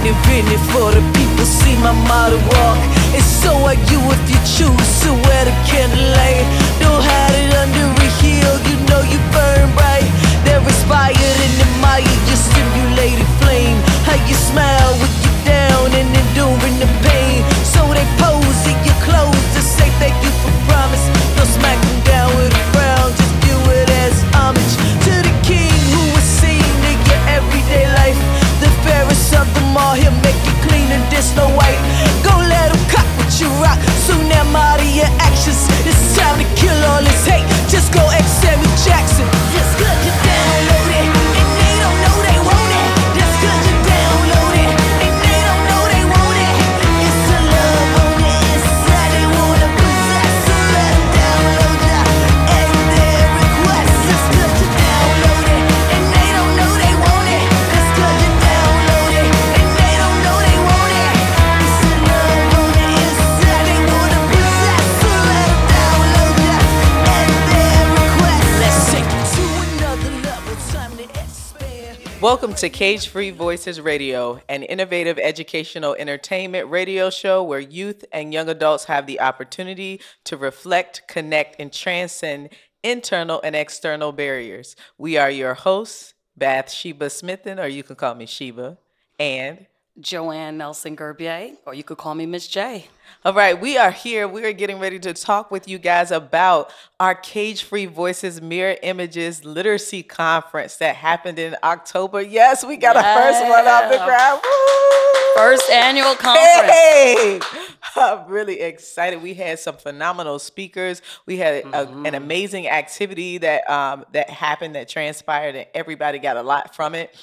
mind invented for the people. See my motto walk. And so are you if you choose to wear the candlelight. Don't hide it under a heel. You know you burn bright. They're inspired and admire your stimulated flame. How you smile when you're down and enduring the pain. So they pose no white. Go let him cut what you rock. Soon I'm out of your actions. It's time to kill all this hate. Just go ex Samuel Jackson. Just cause Welcome to Cage Free Voices Radio, an innovative educational entertainment radio show where youth and young adults have the opportunity to reflect, connect, and transcend internal and external barriers. We are your hosts, Bathsheba Smithen, or you can call me Sheba, and Joanne Nelson Gerbier, or you could call me Miss J. All right, we are here. We are getting ready to talk with you guys about our Cage Free Voices Mirror Images Literacy Conference that happened in October. Yes, we got a first one off the ground. Woo! First annual conference. Hey, I'm really excited. We had some phenomenal speakers. We had a, Mm-hmm. an amazing activity that um, that happened that transpired, and everybody got a lot from it.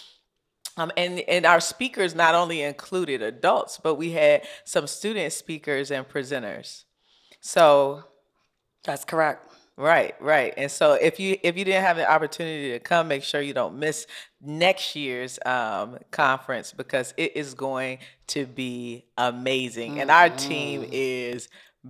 Um, and and our speakers not only included adults, but we had some student speakers and presenters. So That's correct. Right, right. And so if you if you didn't have the opportunity to come, make sure you don't miss next year's um, conference because it is going to be amazing. And our team is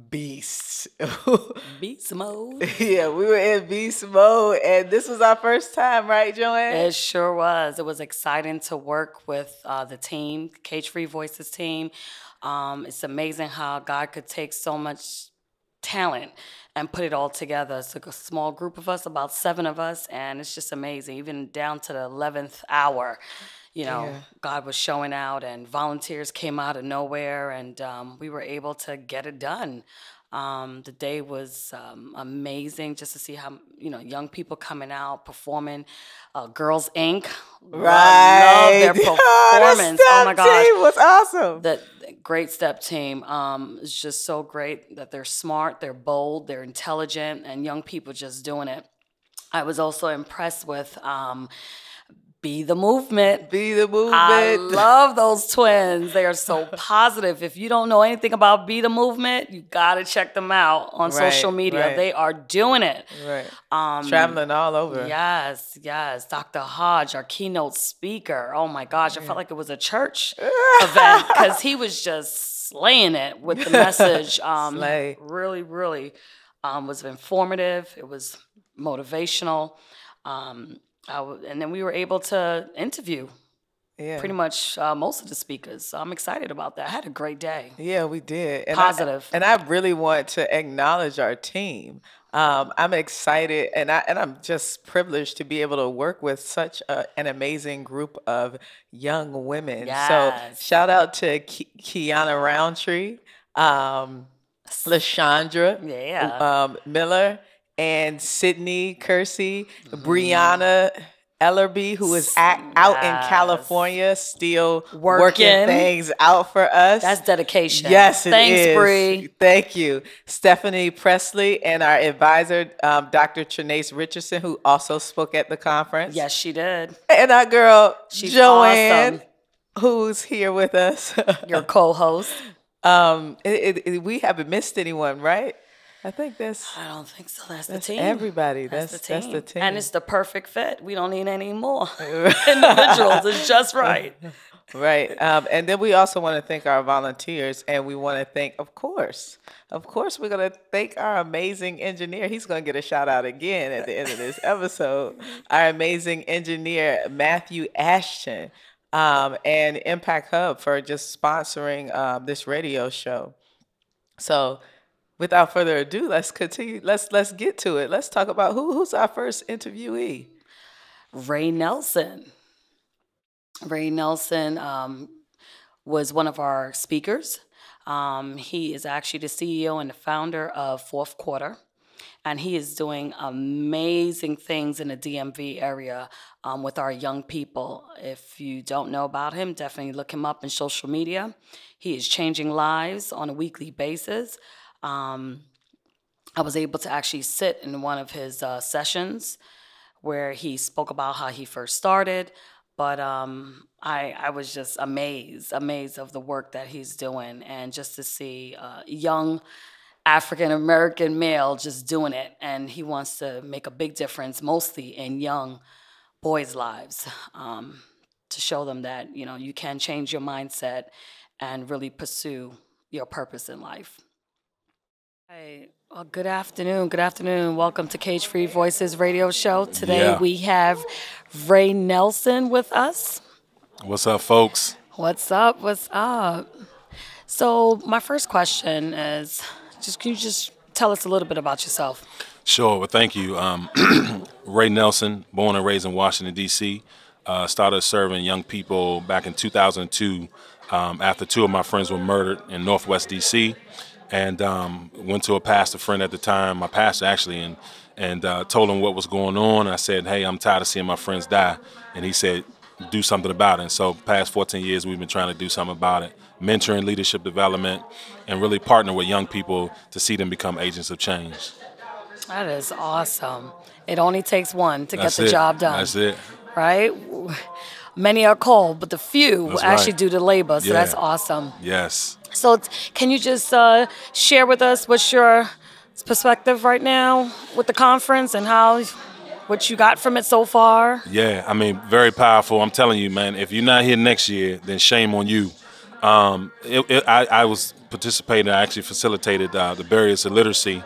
beasts. Beats mode. yeah, we were in beast mode, and this was our first time, right, Joanne? It sure was. It was exciting to work with uh, the team, Cage Free Voices team. Um, it's amazing how God could take so much talent and put it all together. It's like a small group of us, about seven of us, and it's just amazing. Even down to the eleventh hour, you know, Yeah. God was showing out, and volunteers came out of nowhere, and um, we were able to get it done. Um, the day was um, amazing just to see how you know young people coming out performing. Uh, Girls Inc. Love- love their performance. oh my gosh, team was awesome. the the great step team um, is just so great that they're smart, they're bold, they're intelligent, and young people just doing it. I was also impressed with um, Be the Movement. Be the movement. I love those twins. They are so positive. If you don't know anything about Be the Movement, you gotta check them out on Right, social media. right. They are doing it. right. Um, Traveling all over. Yes, yes. Dr. Hodge, our keynote speaker. Oh my gosh, I felt like it was a church event because he was just slaying it with the message. Um, Slay. Really, really um, was informative. It was motivational. Um, I w- and then we were able to interview Yeah. pretty much uh, most of the speakers. So I'm excited about that. I had a great day. Yeah, we did. And I- Positive. and I really want to acknowledge our team. Um, I'm excited, and I and I'm just privileged to be able to work with such a, an amazing group of young women. Yes. So shout out to Ki- Kiana Roundtree, um, Lashandra Yeah. um, Miller, and Sydney Kersey, Brianna Ellerby, who is ac out in California, still working. Working. things out for us. That's dedication. Yes, it Thanks, is. Bree. Thank you, Stephanie Presley, and our advisor, um, Dr. Trinace Richardson, who also spoke at the conference. Yes, she did. and our girl She's Joanne, awesome. who's here with us. Your co-host. um, it, it, it- we haven't missed anyone, right? I think that's I don't think so. That's, That's the team. everybody. That's, That's- the that's team. the team. And it's the perfect fit. We don't need any more individuals. It's just right. right. Um, and then we also want to thank our volunteers, and we want to thank, of course, of course, we're going to thank our amazing engineer. He's going to get a shout out again at the end of this episode. Our amazing engineer, Matthew Ashton. um, and Impact Hub for just sponsoring uh, this radio show. So, without further ado, let's continue. Let's let's get to it. Let's talk about who who's our first interviewee. Ray Nelson. Ray Nelson um, was one of our speakers. Um, he is actually the CEO and the founder of Fourth Quarter and he is doing amazing things in the DMV area um, with our young people. If you don't know about him, definitely look him up in social media. He is changing lives on a weekly basis. Um, I was able to actually sit in one of his uh, sessions where he spoke about how he first started, but um, I, I was just amazed, amazed of the work that he's doing, and just to see uh, young African American male just doing it, and he wants to make a big difference, mostly in young boys' lives, um, to show them that you know you can change your mindset and really pursue your purpose in life. Hey, well, good afternoon. Good afternoon. Welcome to Cage Free Voices Radio Show. Today Yeah. we have Ray Nelson with us. What's up, folks? What's up? What's up? So my first question is, just can you just tell us a little bit about yourself? Sure. Well, thank you. Um, Ray Nelson, born and raised in Washington, D.C., uh, started serving young people back in 2002 um, after two of my friends were murdered in Northwest D.C. And um, went to a pastor friend at the time, my pastor actually, and and uh, told him what was going on. I said, "Hey, I'm tired of seeing my friends die," and he said, "Do something about it." And so, past 14 years, we've been trying to do something about it, mentoring leadership development, and really partner with young people to see them become agents of change. That is awesome. It only takes one to That's get the it. job done. That's it. Right? Many are called, but the few will That's actually right. do the labor. So Yeah. that's awesome. Yes. So, can you just uh, share with us what's your perspective right now with the conference and how what you got from it so far? Yeah. I mean, very powerful. I'm telling you, man. If you're not here next year, then shame on you. Um, it, it, I, I was participating. I actually facilitated uh, the barriers to literacy,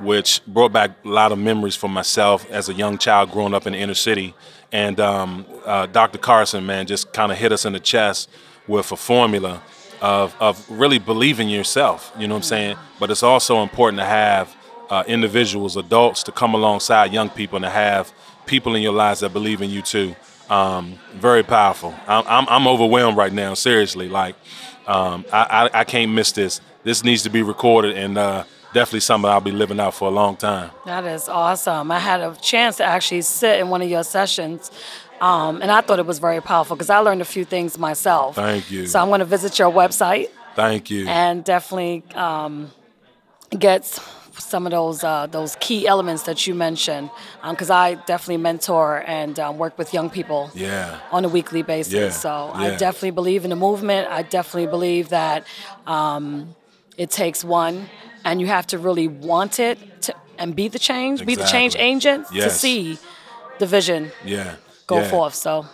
which brought back a lot of memories for myself as a young child growing up in the inner city. And um, uh, Dr. Carson, man, just kind of hit us in the chest with a formula of, of really believing yourself. You know what I'm saying? But it's also important to have uh, individuals, adults, to come alongside young people and to have people in your lives that believe in you too. Um, very powerful. I'm, I'm, I'm overwhelmed right now. Seriously, like um, I, I, I can't miss this. This needs to be recorded and uh, definitely something I'll be living out for a long time. That is awesome. I had a chance to actually sit in one of your sessions, um, and I thought it was very powerful because I learned a few things myself. Thank you. So I'm going to visit your website Thank you. and definitely um, get some of those uh, those key elements that you mentioned because I definitely mentor and um, work with young people Yeah. on a weekly basis. Yeah, So I definitely believe in the movement. I definitely believe that um, it takes one, and you have to really want it to, and be the change, be the change Exactly. agent to see the vision yeah. Go yeah. forth. So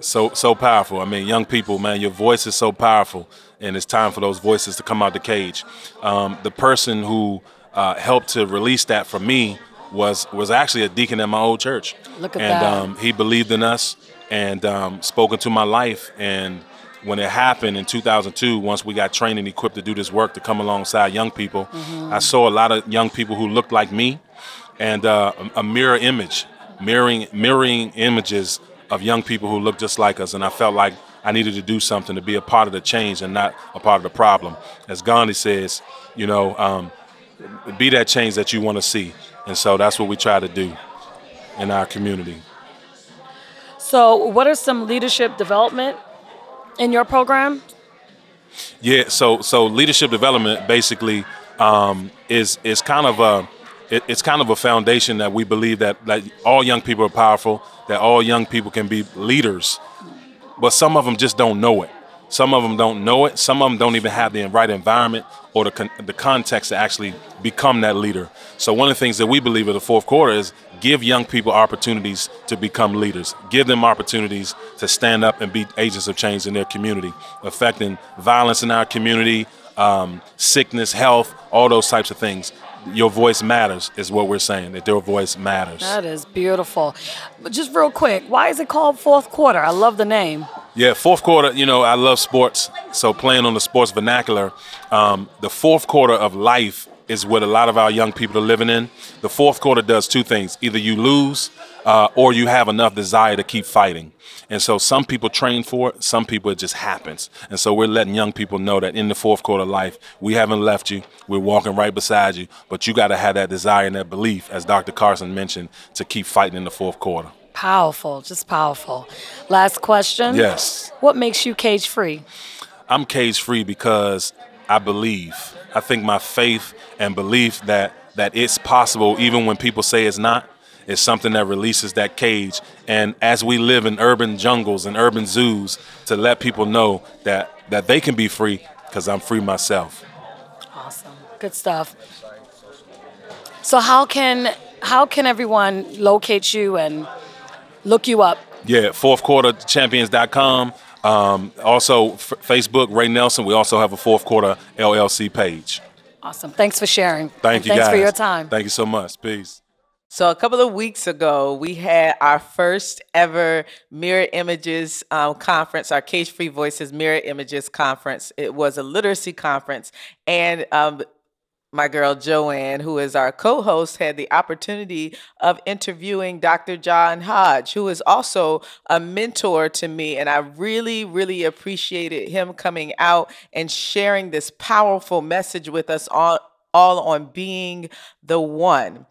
so so powerful. I mean, young people, man, your voice is so powerful, and it's time for those voices to come out the cage. Um, the person who uh, helped to release that for me was was actually a deacon at my old church. Look at and, that. um, he believed in us and um, spoke into my life. And when it happened in 2002, once we got trained and equipped to do this work to come alongside young people, Mm-hmm. I saw a lot of young people who looked like me, and uh, a a mirror image, mirroring mirroring images of young people who look just like us. And I felt like I needed to do something to be a part of the change and not a part of the problem. As Gandhi says, you know, um, be that change that you want to see. And so that's what we try to do in our community. so what are some leadership development in your program? Yeah, so so leadership development basically um, is is kind of a it, it's kind of a foundation that we believe that that all young people are powerful, that all young people can be leaders, but some of them just don't know it. Some of them don't know it. Some of them don't even have the right environment or the con- the context to actually become that leader. So one of the things that we believe at the fourth quarter is give young people opportunities to become leaders. Give them opportunities to stand up and be agents of change in their community, affecting violence in our community, um, sickness, health, all those types of things. Your voice matters, is what we're saying. That your voice matters. That is beautiful. But just real quick, why is it called fourth quarter? I love the name. Yeah, fourth quarter, you know, I love sports. So playing on the sports vernacular, um, the fourth quarter of life is what a lot of our young people are living in. The fourth quarter does two things either you lose uh, or you have enough desire to keep fighting. And so some people train for it, some people it just happens. And so we're letting young people know that in the fourth quarter of life, we haven't left you. We're walking right beside you, but you got to have that desire and that belief, as Dr. Carson mentioned, to keep fighting in the fourth quarter. Powerful, just powerful. Last question. Yes. What makes you cage free? I'm cage free because I believe. I think my faith and belief that that it's possible even when people say it's not is something that releases that cage and as we live in urban jungles and urban zoos to let people know that that they can be free because I'm free myself. Awesome. Good stuff. So how can how can everyone locate you and look you up? Yeah, fourth quarter champions.com. Um, also, f- Facebook, Ray Nelson. We also have a fourth quarter LLC page. Awesome. Thanks for sharing. Thank And you, Thanks guys. for your time. Thank you so much. Peace. So a couple of weeks ago, we had our first ever Mirror Images um, conference, our Cage Free Voices Mirror Images conference. It was a literacy conference, and um, my girl Joanne, who is our co-host, had the opportunity of interviewing Dr. John Hodge, who is also a mentor to me, and I really, really appreciated him coming out and sharing this powerful message with us all, all on being the one.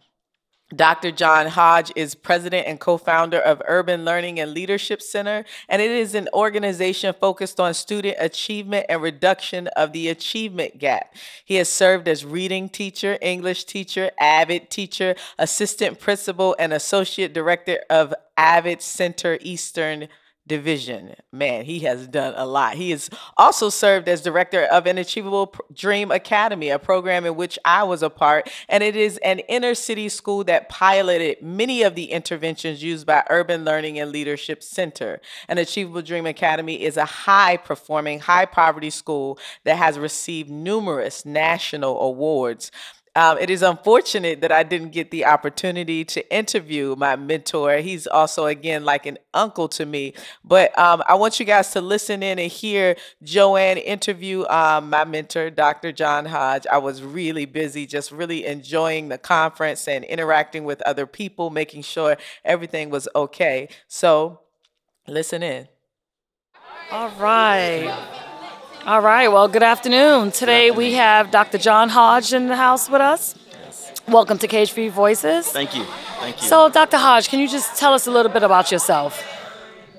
Dr. John Hodge is president and co founder of Urban Learning and Leadership Center, and it is an organization focused on student achievement and reduction of the achievement gap. He has served as reading teacher, English teacher, AVID teacher, assistant principal, and associate director of AVID Center Eastern division. Man, he has done a lot. He has also served as director of an Achievable Dream Academy, a program in which I was a part, and it is an inner city school that piloted many of the interventions used by Urban Learning and Leadership Center. An Achievable Dream Academy is a high performing, high poverty school that has received numerous national awards. Um, it is unfortunate that I didn't get the opportunity to interview my mentor. He's also, again, like an uncle to me. But um, I want you guys to listen in and hear Joanne interview um, my mentor, Dr. John Hodge. I was really busy, just really enjoying the conference and interacting with other people, making sure everything was okay. So listen in. All right. All right. Well, good afternoon. Today we have Dr. John Hodge in the house with us. Yes. Welcome to Cage Free Voices. Thank you. Thank you. So, Dr. Hodge, can you just tell us a little bit about yourself?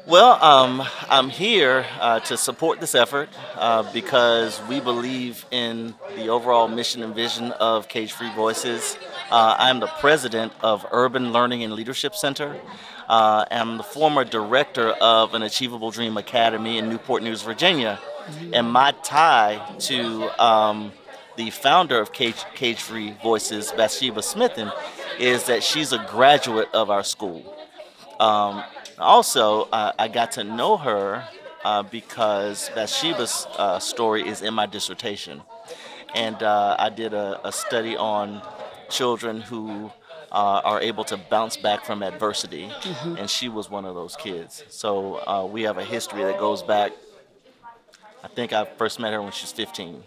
well, um, I'm here uh, to support this effort uh, because we believe in the overall mission and vision of Cage Free Voices. Uh, I'm the president of Urban Learning and Leadership Center. Uh, I'm the former director of an Achievable Dream Academy in Newport News, Virginia. And my tie to um, the founder of Cage, Cage Free Voices, Bathsheba Smithen, is that she's a graduate of our school. Um, also, uh, I got to know her uh, because Bathsheba's uh, story is in my dissertation. And uh, I did a, a study on children who uh, are able to bounce back from adversity, and she was one of those kids. So uh, we have a history that goes back. I think I first met her when she was 15.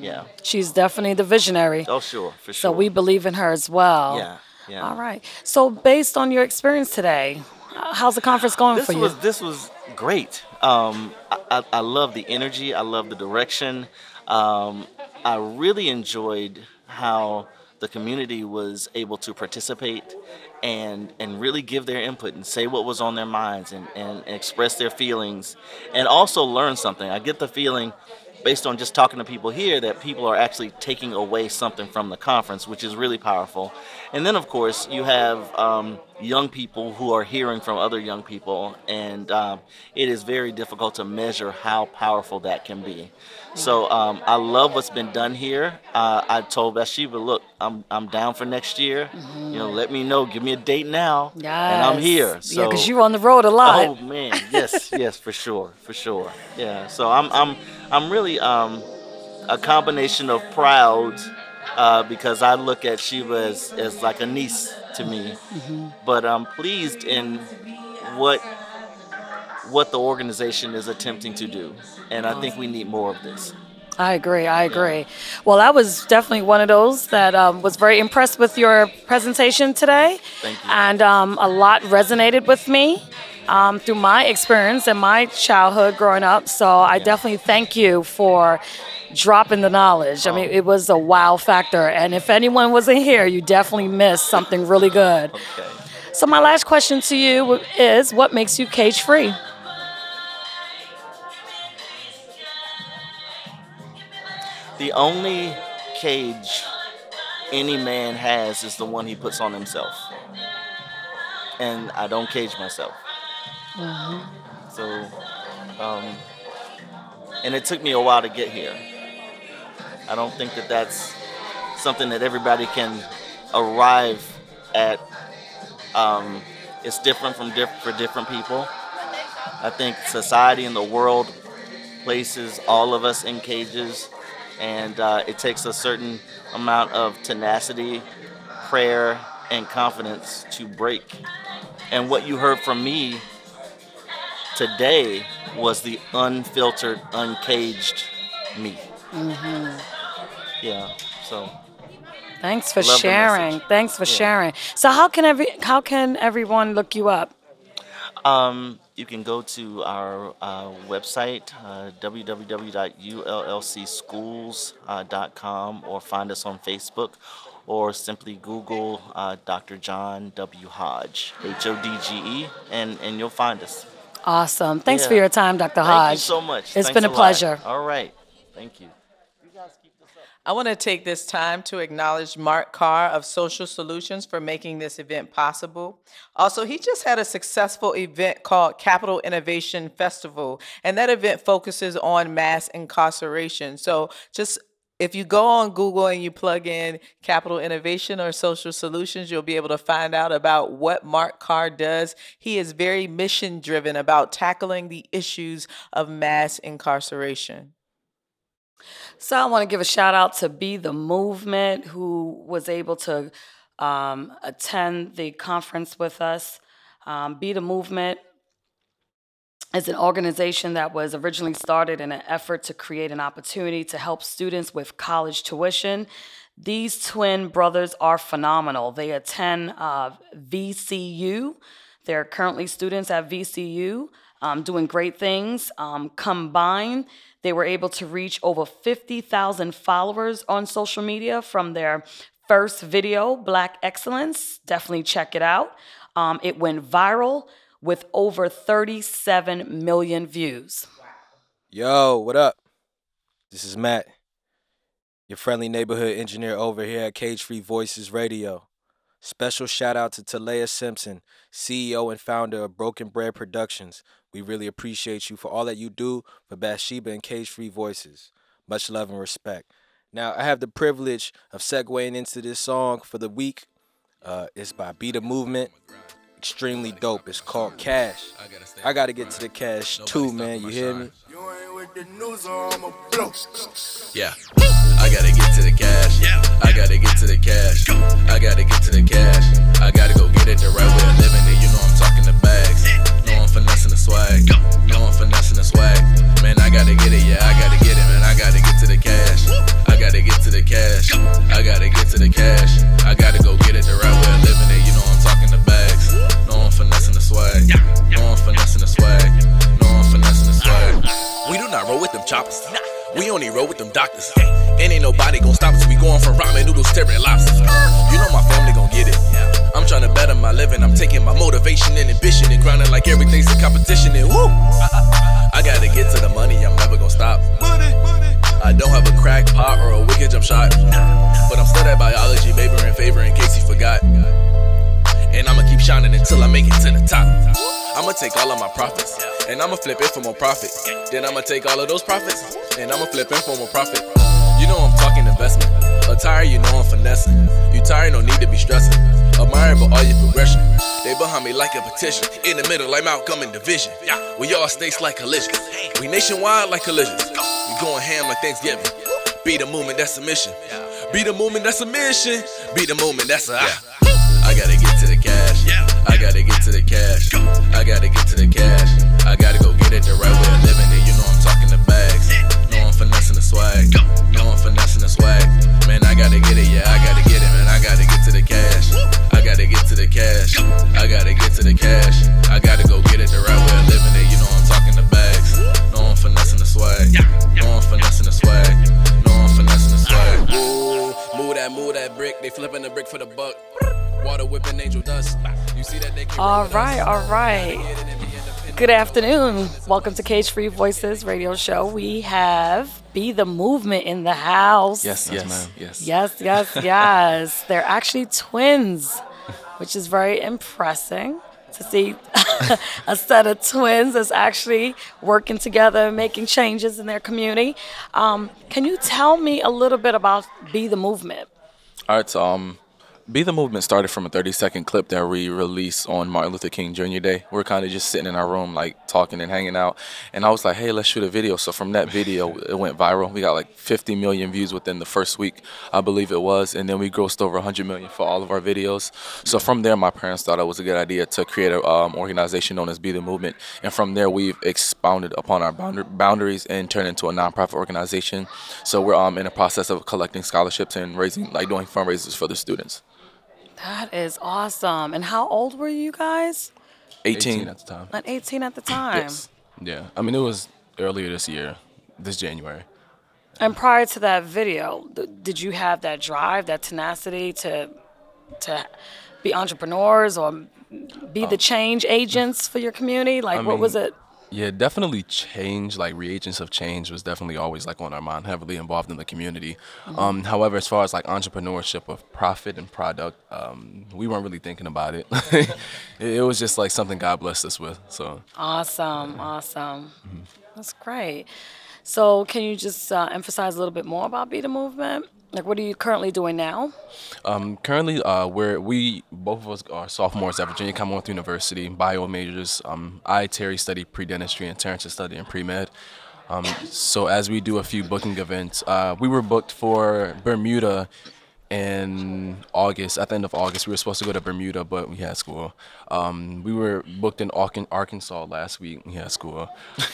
Yeah. She's definitely the visionary. Oh, sure, for sure. So we believe in her as well. Yeah, yeah. All right. So, based on your experience today, how's the conference going this for you? was this was great. Um, I, I, I love the energy. I love the direction. Um, I really enjoyed how the community was able to participate and and really give their input and say what was on their minds and, and, express their feelings and also learn something. I get the feeling based on just talking to people here that people are actually taking away something from the conference, which is really powerful. And then, of course, you have um, young people who are hearing from other young people, and um, it is very difficult to measure how powerful that can be. So um, I love what's been done here. Uh, I told Bathsheba, look, I'm, I'm down for next year. You know, let me know. Give me a date now, and I'm Yes. here. yeah, because you're on the road a lot. Oh man, yes, yes, for sure, for sure. Yeah. So I'm I'm I'm really um a combination of proud uh, because I look at Sheba as, as like a niece to me, but I'm pleased in what what the organization is attempting to do. And I think we need more of this. I agree. I agree. Well, I was definitely one of those that um, was very impressed with your presentation today. Thank you. And um, a lot resonated with me um, through my experience and my childhood growing up. So I definitely thank you for dropping the knowledge. I mean, Oh. it was a wow factor. And if anyone wasn't here, you definitely missed something really good. Okay. So my last question to you is, what makes you cage free? The only cage any man has is the one he puts on himself. And I don't cage myself. So, um, and it took me a while to get here. I don't think that that's something that everybody can arrive at. Um, it's different from diff- for different people. I think society and the world places all of us in cages, and uh, it takes a certain amount of tenacity, prayer, and confidence to break. And what you heard from me today was the unfiltered, uncaged me. Mm-hmm. Yeah. So Thanks for sharing. Thanks for Yeah. sharing. So how can every how can everyone look you up? um, you can go to our uh, website, uh, www.ullcschools.com, or find us on Facebook, or simply Google uh, Dr. John W. Hodge, H O D G E, and, and you'll find us. Awesome. Thanks for your time, Dr. Hodge. Thank you so much. It's Thanks been a, lot. pleasure. All right. Thank you. I want to take this time to acknowledge Mark Carr of Social Solutions for making this event possible. Also, he just had a successful event called Capital Innovation Festival, and that event focuses on mass incarceration. So, just if you go on Google and you plug in Capital Innovation or Social Solutions, you'll be able to find out about what Mark Carr does. He is very mission driven about tackling the issues of mass incarceration. So I want to give a shout out to Be the Movement, who was able to um, attend the conference with us. Um, Be the Movement is an organization that was originally started in an effort to create an opportunity to help students with college tuition. These twin brothers are phenomenal. They attend uh, VCU. They're currently students at VCU, um, doing great things. Um, combined, they were able to reach over 50,000 followers on social media from their first video, Black Excellence. Definitely check it out. Um, it went viral with over 37 million views. Yo, what up? This is Matt, your friendly neighborhood engineer over here at Cage Free Voices Radio. Special shout out to Talea Simpson, CEO and founder of Broken Bread Productions. We really appreciate you for all that you do for Bathsheba and Cage Free Voices. Much love and respect. Now, I have the privilege of segueing into this song for the week. Uh, it's by Be the Movement. Extremely dope. It's called Cash. I gotta get to the cash too, man. You hear me? Yeah. I gotta get to the cash. I gotta get to the cash. I gotta get to the cash. I gotta go get it the right way of living it. You know I'm talking the bags. Know I'm finessing the swag. Know I'm finessing the swag. Man, I gotta get it. Yeah, I gotta get it, man. I gotta get to the cash. I gotta get to the cash. I gotta get to the cash. I gotta go get it the right way of living it. Choppers. We only roll with them doctors. And ain't nobody gon' stop us. We going from ramen noodles to red lobsters. You know my family gon' get it. I'm trying to better my living. I'm taking my motivation and ambition and grinding like everything's a competition. And woo, I gotta get to the money. I'm never gon' stop. I don't have a crack pot or a wicked jump shot, but I'm still that biology major in favor in case you forgot. And I'ma keep shining until I make it to the top. I'ma take all of my profits and I'ma flip it for more profit. Then I'ma take all of those profits and I'ma flip it for more profit. You know I'm talking investment. Attire, you know I'm finessing. You tired, no need to be stressing. Admire for all your progression. They behind me like a petition. In the middle, like Malcolm in division. We all states like collisions. We nationwide like collisions. We going ham like Thanksgiving. Be the movement, that's a mission. Be the movement, that's a mission. Be the movement, that's a. I gotta get to the cash. I gotta get to the cash. I gotta get to the cash. I gotta go get it the right way of living. And you know I'm talking the bags. No, I'm finessing the swag. No, I'm finessing the swag. Man, I gotta get it. Yeah, I gotta get it, man. I gotta get to the cash. I gotta get to the cash. I gotta get to the cash. I gotta go get it the right way of living. And you know I'm talking the bags. No, I'm finessing the swag. No, I'm finessing the swag for the buck. Water whipping angel dust. You see that they can All right, all right. Good afternoon. Welcome to Cage Free Voices radio show. We have Be the Movement in the house. Yes, yes, yes. Yes, yes, yes. They're actually twins, which is very impressing to see a set of twins that's actually working together, making changes in their community. Um, can you tell me a little bit about Be the Movement? All right, so um, Be the Movement started from a 30 second clip that we released on Martin Luther King Jr. Day. We are kind of just sitting in our room, like talking and hanging out. And I was like, hey, let's shoot a video. So from that video, it went viral. We got like 50 million views within the first week, I believe it was. And then we grossed over 100 million for all of our videos. So from there, my parents thought it was a good idea to create an um, organization known as Be the Movement. And from there, we've expounded upon our boundaries and turned into a nonprofit organization. So we're um, in the process of collecting scholarships and raising, like doing fundraisers for the students. That is awesome. And how old were you guys? 18. at the time. At 18 at the time. Yes. Yeah, I mean it was earlier this year, this January. And prior to that video, th- did you have that drive, that tenacity to to be entrepreneurs or be oh. the change agents for your community? Like, what was it? Yeah, definitely change. Like reagents of change was definitely always like on our mind, heavily involved in the community. Um, however, as far as like entrepreneurship of profit and product, um, we weren't really thinking about it. it. It was just like something God blessed us with. So Awesome, awesome. That's great. So, can you just uh, emphasize a little bit more about Be the Movement? Like, what are you currently doing now? Um, currently, uh, we're we both of us are sophomores at Virginia Commonwealth University, bio majors. Um, I Terry study pre dentistry and Terrence is studying pre med. Um, so as we do a few booking events, uh, we were booked for Bermuda in August. At the end of August, we were supposed to go to Bermuda, but we had school. Um, we were booked in Arkan- Arkansas last week. We had school.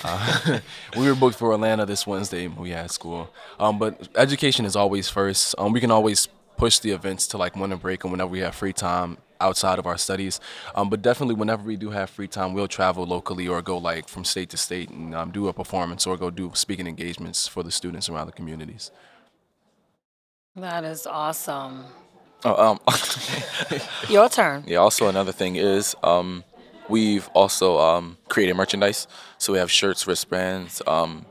Uh, we were booked for Atlanta this Wednesday. We had school. Um, but education is always first. Um, we can always push the events to like winter break and whenever we have free time outside of our studies. Um, but definitely, whenever we do have free time, we'll travel locally or go like from state to state and um, do a performance or go do speaking engagements for the students around the communities. That is awesome. Oh, um, Your turn. Yeah. Also, another thing is um, we've also um, created merchandise. So we have shirts, wristbands. Um,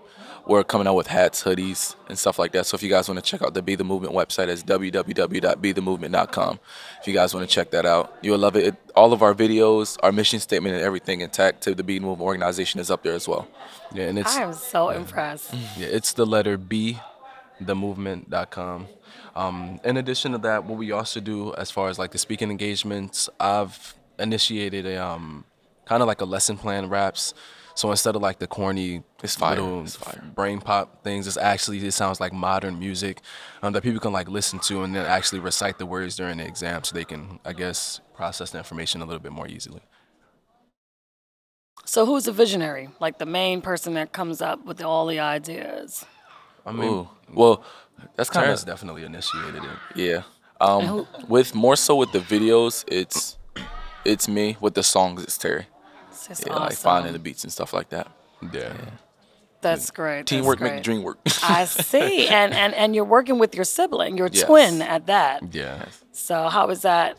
we're coming out with hats, hoodies, and stuff like that. So if you guys want to check out the Be the Movement website, it's www.bethemovement.com. If you guys want to check that out, you'll love it. it. All of our videos, our mission statement, and everything intact to the Be the Movement organization is up there as well. Yeah, and it's I am so impressed. Yeah, it's the letter B, themovement.com. Um, in addition to that, what we also do as far as like the speaking engagements, I've initiated a um, kind of like a lesson plan raps. So instead of like the corny, It's fire, little it's fire. brain pop things, it's actually it sounds like modern music um, that people can like listen to and then actually recite the words during the exam, so they can, I guess, process the information a little bit more easily. So, who's the visionary? Like the main person that comes up with all the ideas? I mean, Ooh. Well, that's kind Terrence of definitely initiated it. Yeah. Um, with more so with the videos, it's it's me. With the songs, it's Terry. It's just Yeah, awesome. like finding the beats and stuff like that. Yeah. That's great. Teamwork make the dream work. I see, and and and you're working with your sibling, your Yes. twin at that. Yeah. So how is that?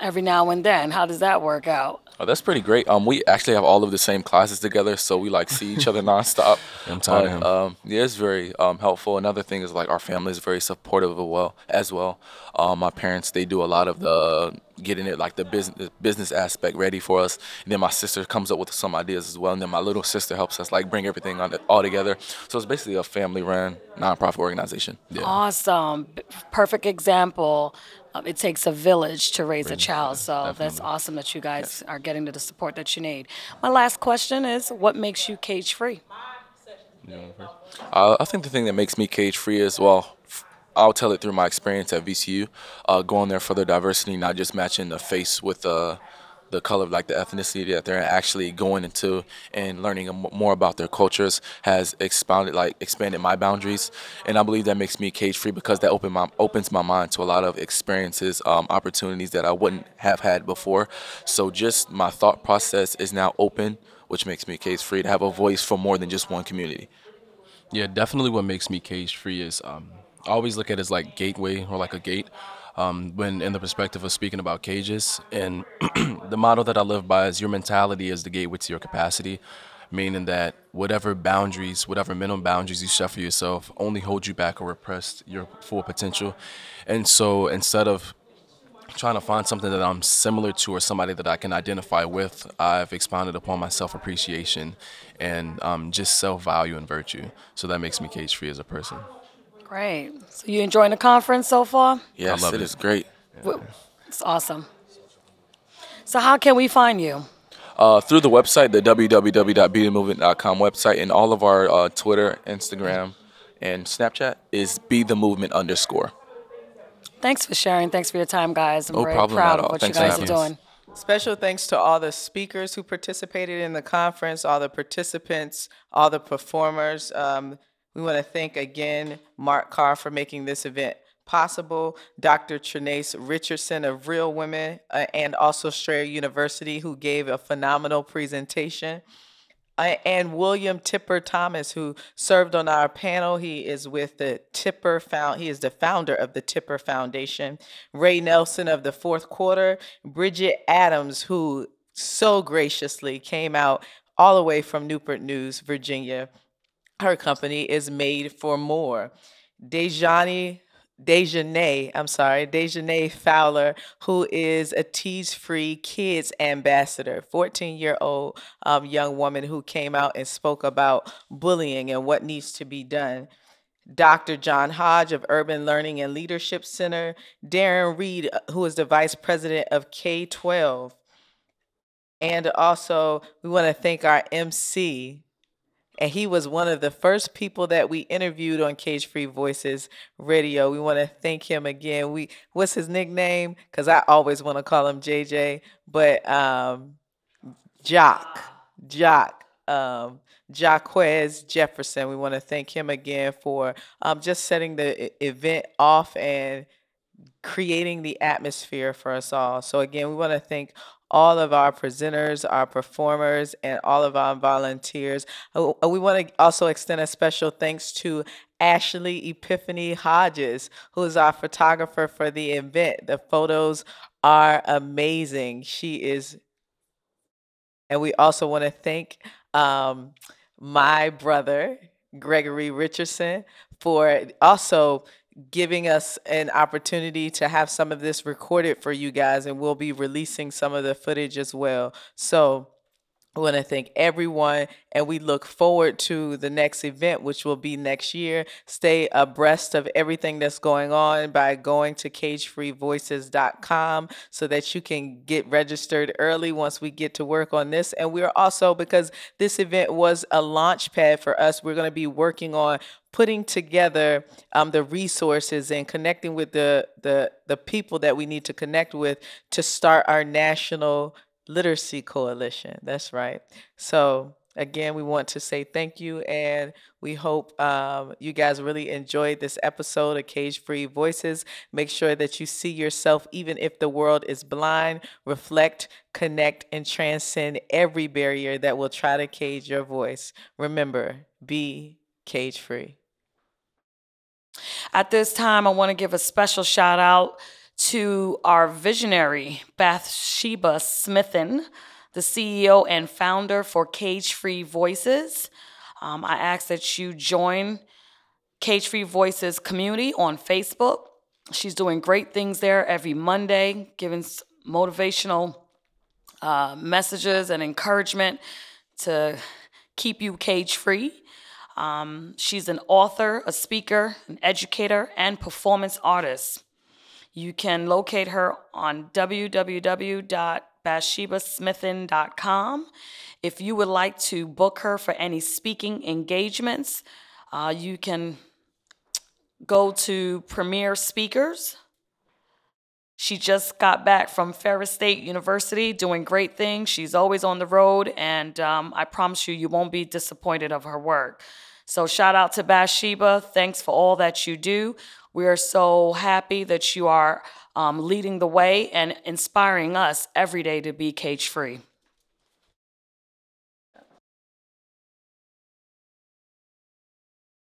Every now and then, how does that work out? Oh, that's pretty great. Um, we actually have all of the same classes together, so we like see each other nonstop. I'm tired of him. Um, yeah, it's very um, helpful. Another thing is like our family is very supportive as well. As well, um, my parents they do a lot of the getting it like the business business aspect ready for us. And then my sister comes up with some ideas as well, and then my little sister helps us like bring everything on all together. So it's basically a family-run nonprofit organization. Yeah. Awesome, perfect example. Um, it takes a village to raise a child, so that's awesome that you guys are getting to the support that you need. My last question is, what makes you cage free? Uh, I think the thing that makes me cage free is well, I'll tell it through my experience at VCU, uh, going there for the diversity, not just matching the face with uh, the color, like the ethnicity that they're actually going into and learning more about their cultures has expounded, like expanded my boundaries, and I believe that makes me cage free because that open my opens my mind to a lot of experiences, um, opportunities that I wouldn't have had before. So just my thought process is now open, which makes me cage free to have a voice for more than just one community. Yeah, definitely what makes me cage free is um, I always look at it as like gateway or like a gate. um, when in the perspective of speaking about cages. And the motto that I live by is your mentality is the gateway to your capacity, meaning that whatever boundaries, whatever minimum boundaries you set for yourself, only hold you back or repress your full potential. And so instead of trying to find something that I'm similar to or somebody that I can identify with, I've expounded upon my self appreciation and um, just self value and virtue. So that makes me cage free as a person. Great. So you enjoying the conference so far? Yes, I love it it. is great. It's awesome. So how can we find you? Uh, through the website, the www.bethemovement.com website, and all of our uh, Twitter, Instagram, and Snapchat is be the movement underscore. Thanks for sharing. Thanks for your time, guys. I'm No very problem proud at of all. what Thanks you for guys are having us. doing. Special thanks to all the speakers who participated in the conference, all the participants, all the performers. Um, we want to thank again Mark Carr for making this event possible, Dr. Trinace Richardson of Real Women, uh, and also Strayer University, who gave a phenomenal presentation. Uh, and William Tipper Thomas, who served on our panel. He is with the Tipper Found. He is the founder of the Tipper Foundation. Ray Nelson of the Fourth Quarter. Bridget Adams, who so graciously came out all the way from Newport News, Virginia. Her company is Made for More. Dejani Dejanay, I'm sorry, Dejanay Fowler, who is a tease free kids ambassador, 14 year old um, young woman who came out and spoke about bullying and what needs to be done. Dr. John Hodge of Urban Learning and Leadership Center, Darren Reed, uh, who is the vice president of K 12. And also, we want to thank our MC, and he was one of the first people that we interviewed on Cage Free Voices Radio. We want to thank him again. We what's his nickname? Because I always want to call him JJ, but um, Jock, Jock, um, Jaquez Jefferson. We want to thank him again for um, just setting the event off and creating the atmosphere for us all. So again, we want to thank all of our presenters, our performers, and all of our volunteers. Uh, uh, We want to also extend a special thanks to Ashley Epiphany Hodges, who is our photographer for the event. The photos are amazing. She is and we also want to thank um, my brother, Gregory Richardson, for also giving us an opportunity to have some of this recorded for you guys. And we'll be releasing some of the footage as well. So, I want to thank everyone, and we look forward to the next event, which will be next year. Stay abreast of everything that's going on by going to cagefreevoices.com so that you can get registered early once we get to work on this. And we're also, because this event was a launch pad for us, we're going to be working on putting together um, the resources and connecting with the, the the people that we need to connect with to start our national literacy coalition. That's right. So again, we want to say thank you, and we hope um, you guys really enjoyed this episode of Cage Free Voices. Make sure that you see yourself, even if the world is blind. Reflect, connect, and transcend every barrier that will try to cage your voice. Remember, be cage free. At this time, I want to give a special shout out to our visionary, Bathsheba Smithen, the CEO and founder for Cage Free Voices. Um, I ask that you join Cage Free Voices community on Facebook. She's doing great things there every Monday, giving motivational uh, messages and encouragement to keep you cage free. Um, she's an author, a speaker, an educator, and performance artist. You can locate her on www.bathshebasmithen.com. If you would like to book her for any speaking engagements, uh, you can go to Premier Speakers. She just got back from Ferris State University doing great things. She's always on the road, and um, I promise you, you won't be disappointed of her work. So, shout out to Bathsheba. Thanks for all that you do. We are so happy that you are um, leading the way and inspiring us every day to be cage free.